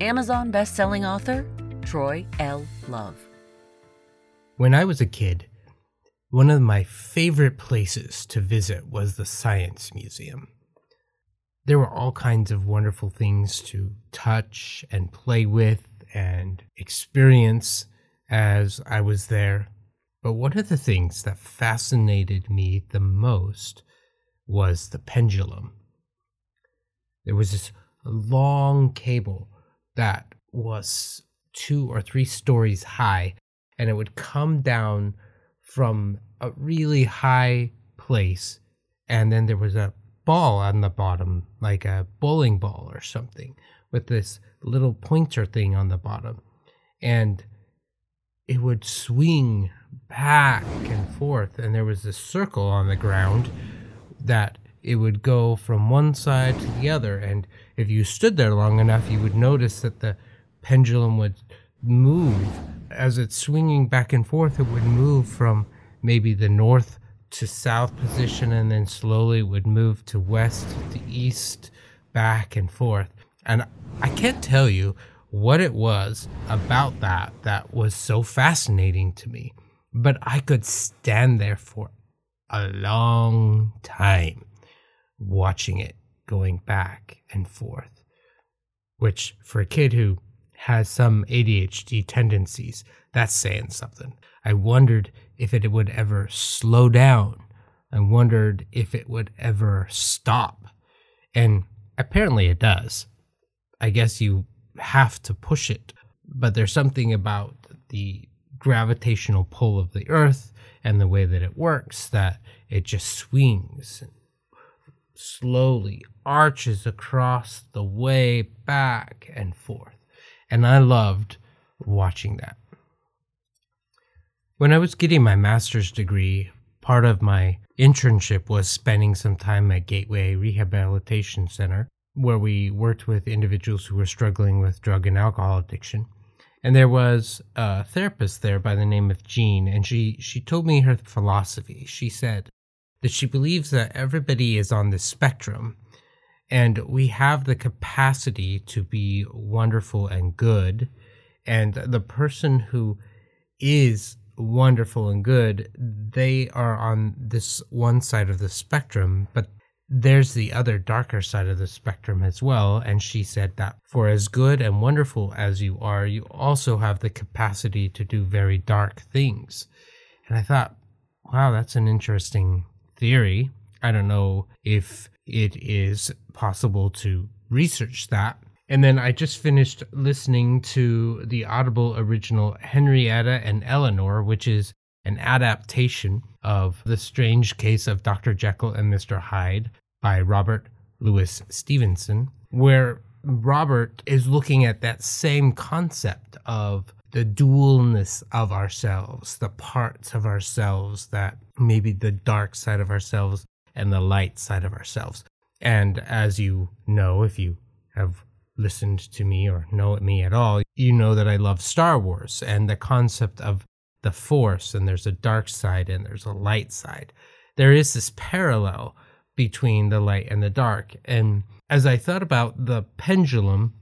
Amazon best-selling author Troy L. Love. When I was a kid, one of my favorite places to visit was the Science Museum. There were all kinds of wonderful things to touch and play with and experience as I was there. But one of the things that fascinated me the most was the pendulum. There was this long cable that was two or three stories high, and it would come down from a really high place, and then there was a ball on the bottom, like a bowling ball or something, with this little pointer thing on the bottom. And it would swing back and forth, and there was a circle on the ground that it would go from one side to the other. And if you stood there long enough, you would notice that the pendulum would move as it's swinging back and forth. It would move from maybe the north to south position and then slowly would move to west to east, back and forth. And I can't tell you what it was about that that was so fascinating to me, but I could stand there for a long time watching it going back and forth, which for a kid who has some ADHD tendencies, that's saying something. I wondered if it would ever slow down. I wondered if it would ever stop. And apparently it does. I guess you have to push it, but there's something about the gravitational pull of the earth and the way that it works that it just swings slowly arches across the way back and forth. And I loved watching that. When I was getting my master's degree, part of my internship was spending some time at Gateway Rehabilitation Center, where we worked with individuals who were struggling with drug and alcohol addiction. And there was a therapist there by the name of Jean, and she, she told me her philosophy. She said that she believes that everybody is on the spectrum, and we have the capacity to be wonderful and good. And the person who is wonderful and good, they are on this one side of the spectrum, but there's the other darker side of the spectrum as well. And she said that for as good and wonderful as you are, you also have the capacity to do very dark things. And I thought, wow, that's an interesting theory. I don't know if it is possible to research that and then I just finished listening to the Audible original Henrietta and Eleanor, which is an adaptation of The Strange Case of Dr. Jekyll and Mr. Hyde by Robert Louis Stevenson, where Robert is looking at that same concept of the dualness of ourselves, the parts of ourselves that maybe the dark side of ourselves and the light side of ourselves. And as you know, if you have listened to me or know me at all, you know that I love Star Wars and the concept of the Force, and there's a dark side and there's a light side. There is this parallel between the light and the dark. And as I thought about the pendulum,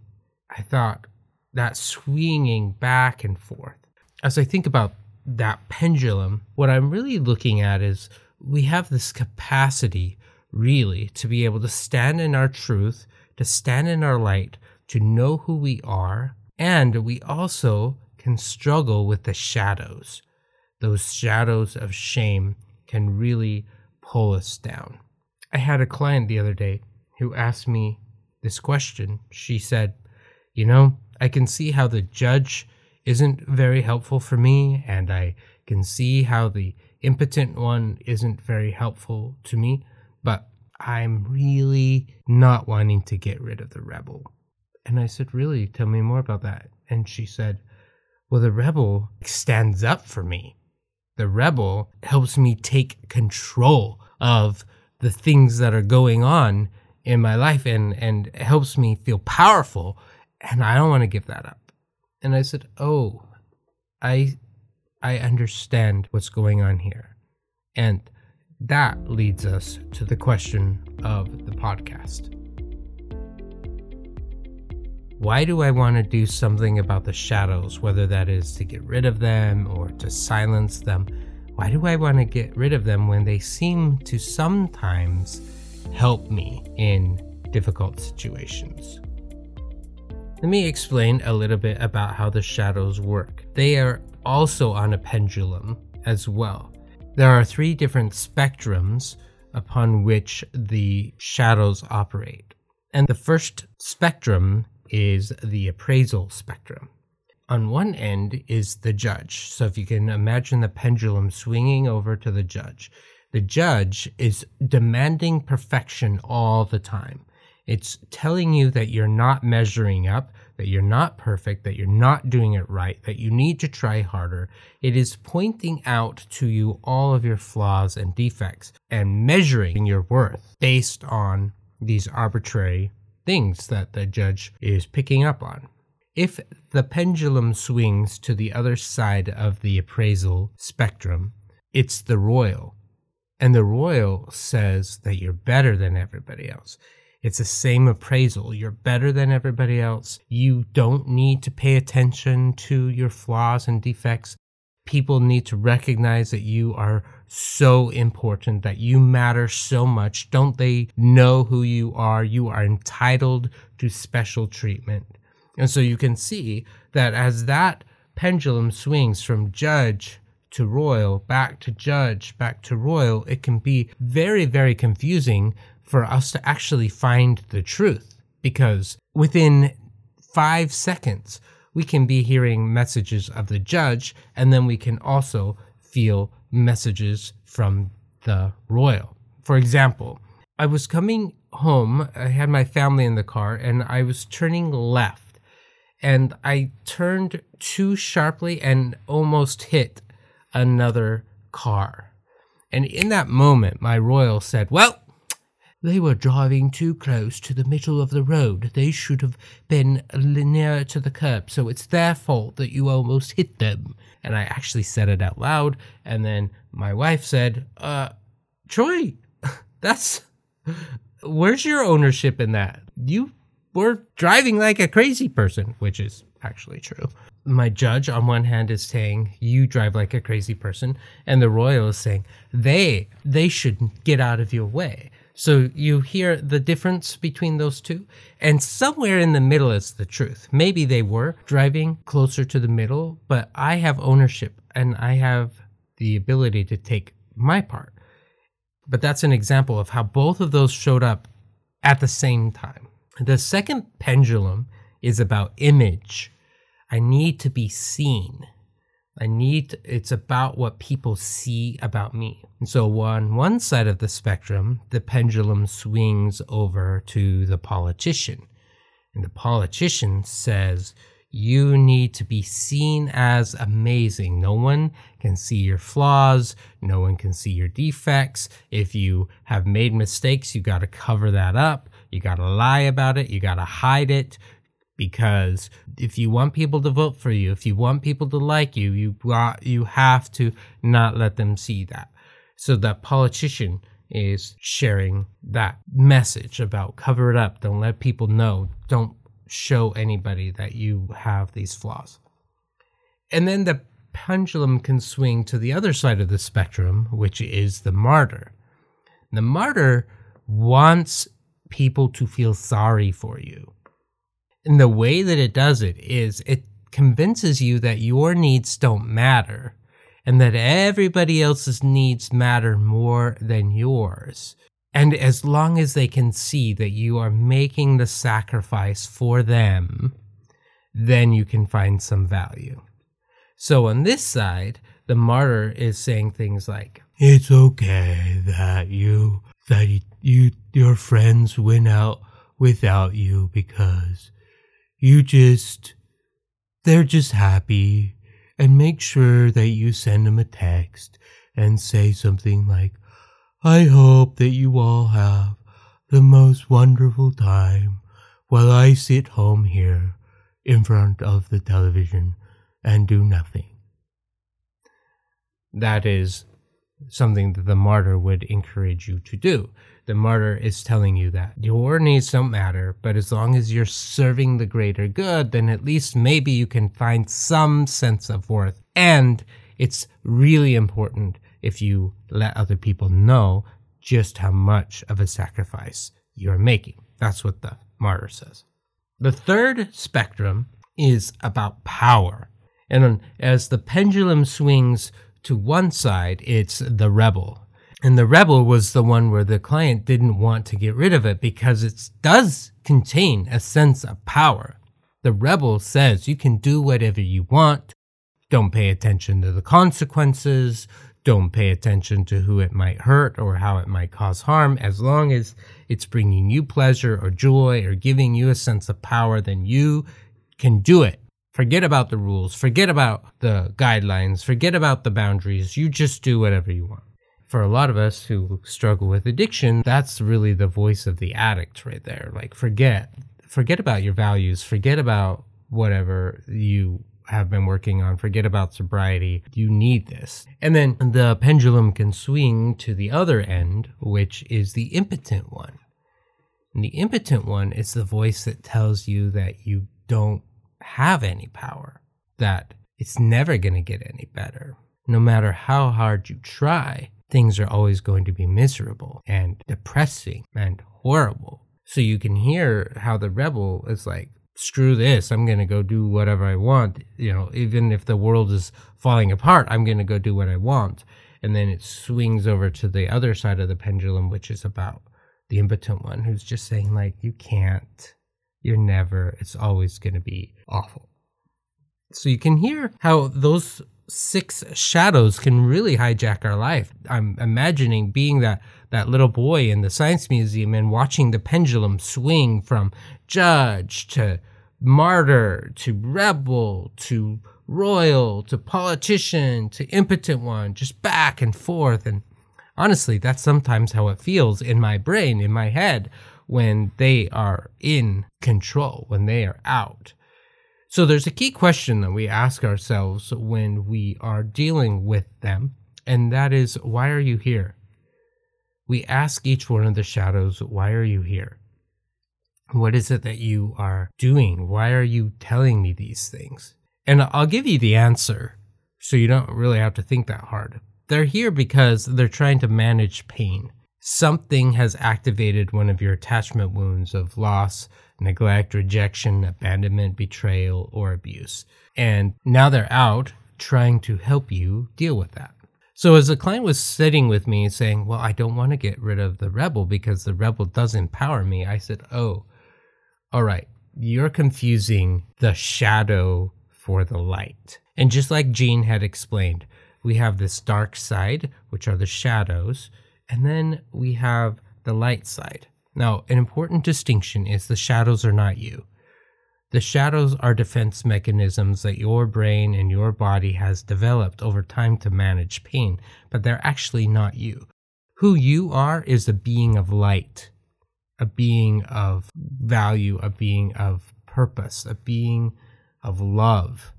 I thought that swinging back and forth. As I think about that pendulum, what I'm really looking at is we have this capacity, really, to be able to stand in our truth, to stand in our light, to know who we are, and we also can struggle with the shadows. Those shadows of shame can really pull us down. I had a client the other day who asked me this question. She said, You know, I can see how the judge isn't very helpful for me, and I can see how the impotent one isn't very helpful to me, but I'm really not wanting to get rid of the rebel And I said, Really? Tell me more about that. And she said, Well, the rebel stands up for me. The rebel helps me take control of the things that are going on in my life and, and helps me feel powerful. And I don't want to give that up. And I said, Oh, I I understand what's going on here. And that leads us to the question of the podcast. Why do I want to do something about the shadows, whether that is to get rid of them or to silence them? Why do I want to get rid of them when they seem to sometimes help me in difficult situations? Let me explain a little bit about how the shadows work. They are also on a pendulum as well. There are three different spectrums upon which the shadows operate. And the first spectrum is the appraisal spectrum. On one end is the judge. So if you can imagine the pendulum swinging over to the judge, the judge is demanding perfection all the time. It's telling you that you're not measuring up, that you're not perfect, that you're not doing it right, that you need to try harder. It is pointing out to you all of your flaws and defects and measuring your worth based on these arbitrary things that the judge is picking up on. If the pendulum swings to the other side of the appraisal spectrum, it's the royal. And the royal says that you're better than everybody else. It's the same appraisal. You're better than everybody else. You don't need to pay attention to your flaws and defects. People need to recognize that you are so important, that you matter so much. Don't they know who you are? You are entitled to special treatment. And so you can see that as that pendulum swings from judge to royal, back to judge, back to royal, it can be very, very confusing for us to actually find the truth because within five seconds, we can be hearing messages of the judge, and then we can also feel messages from the royal. For example, I was coming home, I had my family in the car, and I was turning left, and I turned too sharply and almost hit another car. And in that moment, my royal said, Well, they were driving too close to the middle of the road. They should have been nearer to the curb, so it's their fault that you almost hit them. And I actually said it out loud, and then my wife said, Uh, Troy, that's. Where's your ownership in that? You were driving like a crazy person, which is actually true. My judge, on one hand, is saying you drive like a crazy person, and the royal is saying they they should get out of your way. So you hear the difference between those two, and somewhere in the middle is the truth. Maybe they were driving closer to the middle, but I have ownership and I have the ability to take my part. But that's an example of how both of those showed up at the same time. The second pendulum is about image. I need to be seen. I need, it's about what people see about me. And so on one side of the spectrum, the pendulum swings over to the politician. And the politician says, you need to be seen as amazing. No one can see your flaws. No one can see your defects. If you have made mistakes, you got to cover that up. You got to lie about it. You got to hide it because if you want people to vote for you, if you want people to like you, you you have to not let them see that. So that politician is sharing that message about cover it up, don't let people know, don't show anybody that you have these flaws. And then the pendulum can swing to the other side of the spectrum, which is the martyr. The martyr wants people to feel sorry for you and the way that it does it is it convinces you that your needs don't matter and that everybody else's needs matter more than yours. And as long as they can see that you are making the sacrifice for them, then you can find some value. So on this side, the martyr is saying things like, "It's okay that you that you your friends went out without you because you just, they're just happy. And make sure that you send them a text and say something like, I hope that you all have the most wonderful time while I sit home here in front of the television and do nothing. That is something that the martyr would encourage you to do. The martyr is telling you that your needs don't matter, but as long as you're serving the greater good, then at least maybe you can find some sense of worth. And it's really important if you let other people know just how much of a sacrifice you're making. That's what the martyr says. The third spectrum is about power. And as the pendulum swings to one side, it's the rebel. And the rebel was the one where the client didn't want to get rid of it because it does contain a sense of power. The rebel says you can do whatever you want. Don't pay attention to the consequences. Don't pay attention to who it might hurt or how it might cause harm. As long as it's bringing you pleasure or joy or giving you a sense of power, then you can do it. Forget about the rules. Forget about the guidelines. Forget about the boundaries. You just do whatever you want. For a lot of us who struggle with addiction, that's really the voice of the addict right there. Like, forget, forget about your values. Forget about whatever you have been working on. Forget about sobriety. You need this. And then the pendulum can swing to the other end, which is the impotent one. And the impotent one is the voice that tells you that you don't have any power, that it's never going to get any better. No matter how hard you try, things are always going to be miserable and depressing and horrible. So you can hear how the rebel is like, screw this, I'm going to go do whatever I want. You know, even if the world is falling apart, I'm going to go do what I want. And then it swings over to the other side of the pendulum, which is about the impotent one who's just saying, like, you can't, you're never, it's always going to be awful. So you can hear how those six shadows can really hijack our life. I'm imagining being that that little boy in the science museum and watching the pendulum swing from judge to martyr to rebel to royal to politician to impotent one, just back and forth. And honestly, that's sometimes how it feels in my brain, in my head, when they are in control, when they are out. So there's a key question that we ask ourselves when we are dealing with them, and that is, why are you here? We ask each one of the shadows, why are you here? What is it that you are doing? Why are you telling me these things? And I'll give you the answer so you don't really have to think that hard. They're here because they're trying to manage pain. Something has activated one of your attachment wounds of loss, neglect, rejection, abandonment, betrayal, or abuse. And now they're out trying to help you deal with that. So, as the client was sitting with me saying, Well, I don't want to get rid of the rebel because the rebel does empower me, I said, Oh, all right, you're confusing the shadow for the light. And just like Jean had explained, we have this dark side, which are the shadows, and then we have the light side. Now, an important distinction is the shadows are not you. The shadows are defense mechanisms that your brain and your body has developed over time to manage pain, but they're actually not you. Who you are is a being of light, a being of value, a being of purpose, a being of love.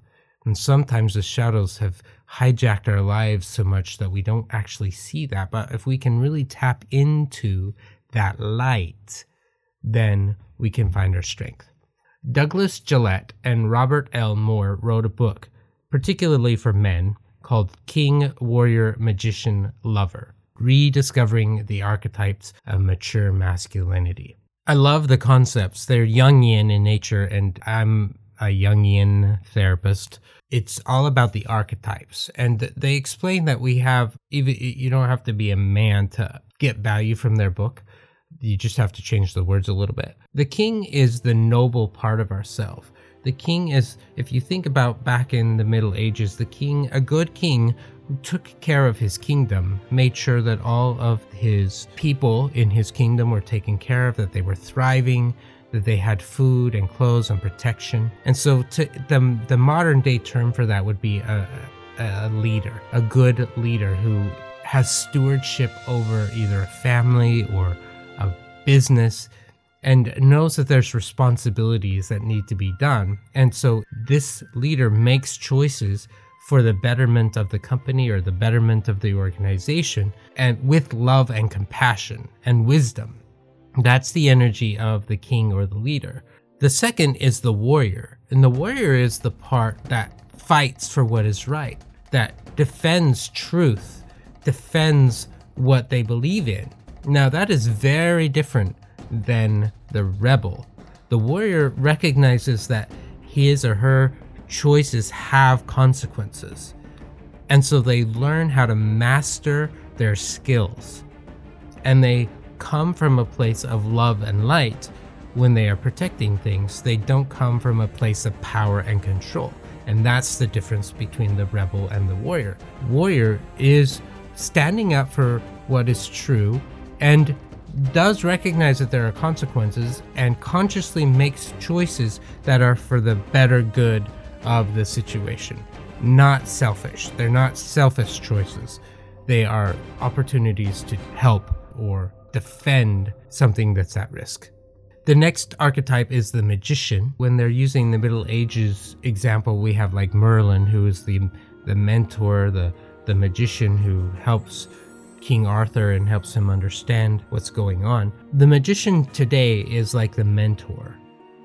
And sometimes the shadows have hijacked our lives so much that we don't actually see that. But if we can really tap into that light, then we can find our strength. Douglas Gillette and Robert L. Moore wrote a book, particularly for men, called King, Warrior, Magician, Lover Rediscovering the Archetypes of Mature Masculinity. I love the concepts. They're Jungian in nature, and I'm a Jungian therapist. It's all about the archetypes. And they explain that we have, even you don't have to be a man to get value from their book you just have to change the words a little bit. The king is the noble part of ourself. The king is, if you think about back in the Middle Ages, the king, a good king who took care of his kingdom, made sure that all of his people in his kingdom were taken care of, that they were thriving, that they had food and clothes and protection. And so to the, the modern day term for that would be a, a leader, a good leader who has stewardship over either a family or business and knows that there's responsibilities that need to be done. And so this leader makes choices for the betterment of the company or the betterment of the organization and with love and compassion and wisdom. That's the energy of the king or the leader. The second is the warrior. And the warrior is the part that fights for what is right, that defends truth, defends what they believe in. Now, that is very different than the rebel. The warrior recognizes that his or her choices have consequences. And so they learn how to master their skills. And they come from a place of love and light when they are protecting things. They don't come from a place of power and control. And that's the difference between the rebel and the warrior. Warrior is standing up for what is true and does recognize that there are consequences and consciously makes choices that are for the better good of the situation. Not selfish. They're not selfish choices. They are opportunities to help or defend something that's at risk. The next archetype is the magician. When they're using the Middle Ages example, we have like Merlin, who is the the mentor, the the magician who helps King Arthur and helps him understand what's going on. The magician today is like the mentor,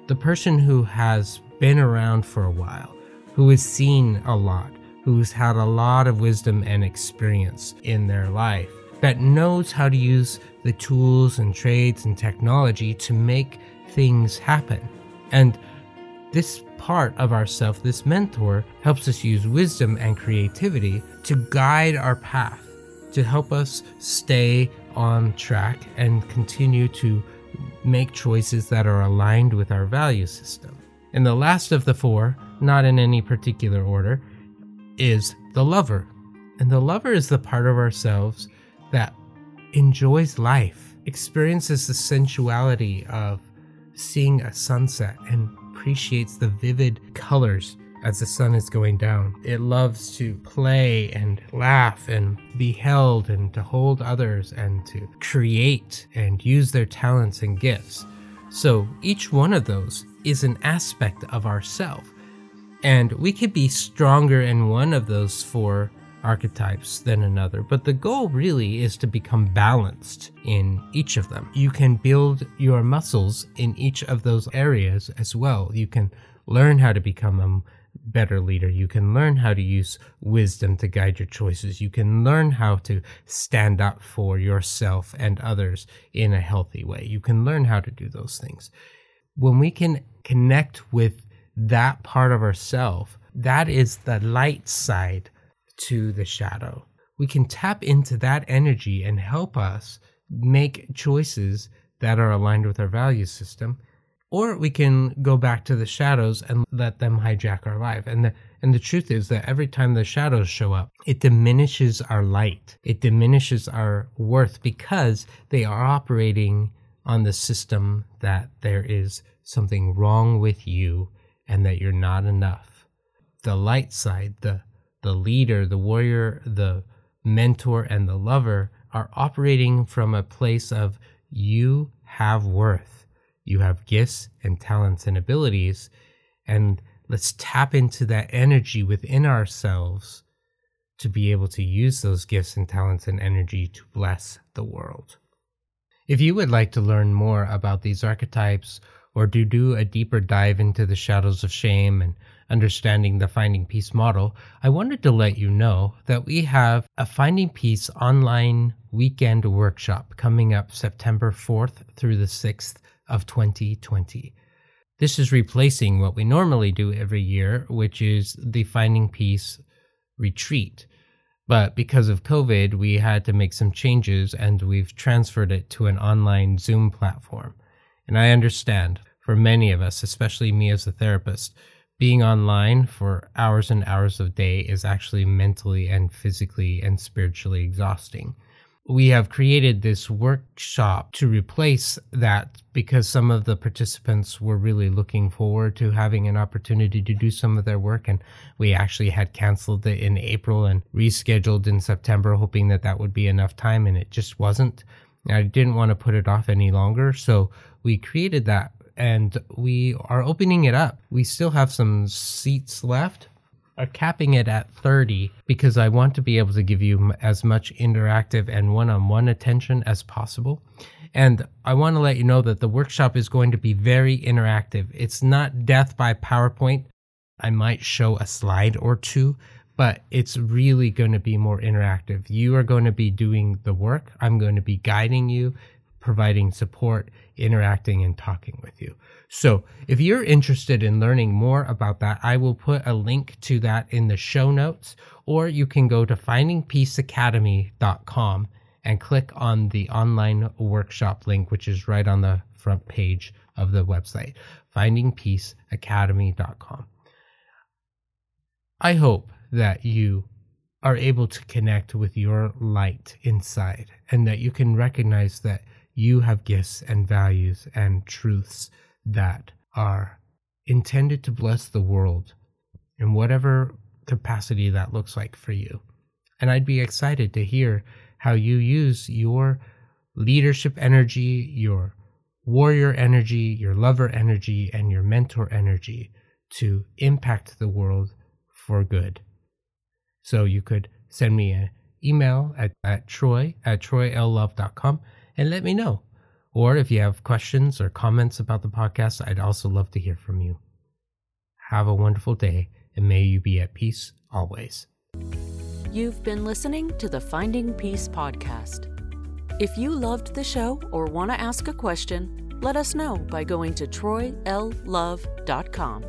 the person who has been around for a while, who has seen a lot, who's had a lot of wisdom and experience in their life, that knows how to use the tools and trades and technology to make things happen. And this part of ourself, this mentor, helps us use wisdom and creativity to guide our path to help us stay on track and continue to make choices that are aligned with our value system. And the last of the four, not in any particular order, is the lover. And the lover is the part of ourselves that enjoys life, experiences the sensuality of seeing a sunset, and appreciates the vivid colors as the sun is going down. It loves to play and laugh and be held and to hold others and to create and use their talents and gifts. So each one of those is an aspect of ourself. And we could be stronger in one of those four archetypes than another, but the goal really is to become balanced in each of them. You can build your muscles in each of those areas as well. You can learn how to become a better leader. You can learn how to use wisdom to guide your choices. You can learn how to stand up for yourself and others in a healthy way. You can learn how to do those things. When we can connect with that part of ourself, that is the light side to the shadow. We can tap into that energy and help us make choices that are aligned with our value system or we can go back to the shadows and let them hijack our life. And the, and the truth is that every time the shadows show up, it diminishes our light. It diminishes our worth because they are operating on the system that there is something wrong with you and that you're not enough. The light side, the the leader, the warrior, the mentor and the lover are operating from a place of you have worth you have gifts and talents and abilities, and let's tap into that energy within ourselves to be able to use those gifts and talents and energy to bless the world. If you would like to learn more about these archetypes or to do a deeper dive into the shadows of shame and understanding the Finding Peace model, I wanted to let you know that we have a Finding Peace online weekend workshop coming up September 4th through the 6th of 2020. This is replacing what we normally do every year, which is the Finding Peace retreat. But because of COVID, we had to make some changes and we've transferred it to an online Zoom platform. And I understand for many of us, especially me as a therapist, being online for hours and hours of day is actually mentally and physically and spiritually exhausting. We have created this workshop to replace that because some of the participants were really looking forward to having an opportunity to do some of their work and we actually had canceled it in April and rescheduled in September hoping that that would be enough time and it just wasn't. I didn't want to put it off any longer so we created that and we are opening it up. We still have some seats left are capping it at 30 because I want to be able to give you as much interactive and one on one attention as possible. And I want to let you know that the workshop is going to be very interactive. It's not death by PowerPoint. I might show a slide or two, but it's really going to be more interactive. You are going to be doing the work. I'm going to be guiding you, providing support, interacting, and talking with you. So, if you're interested in learning more about that, I will put a link to that in the show notes, or you can go to findingpeaceacademy.com and click on the online workshop link, which is right on the front page of the website, findingpeaceacademy.com. I hope that you are able to connect with your light inside and that you can recognize that you have gifts and values and truths that are intended to bless the world in whatever capacity that looks like for you. And I'd be excited to hear how you use your leadership energy, your warrior energy, your lover energy, and your mentor energy to impact the world for good. So you could send me an email at, at troy at troyllove.com and let me know. Or if you have questions or comments about the podcast, I'd also love to hear from you. Have a wonderful day, and may you be at peace always. You've been listening to the Finding Peace podcast. If you loved the show or want to ask a question, let us know by going to troyllove.com.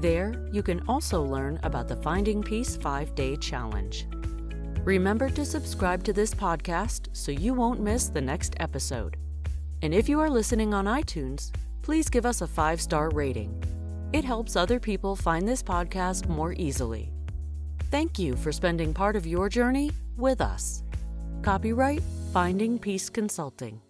There, you can also learn about the Finding Peace 5 Day Challenge. Remember to subscribe to this podcast so you won't miss the next episode. And if you are listening on iTunes, please give us a five star rating. It helps other people find this podcast more easily. Thank you for spending part of your journey with us. Copyright Finding Peace Consulting.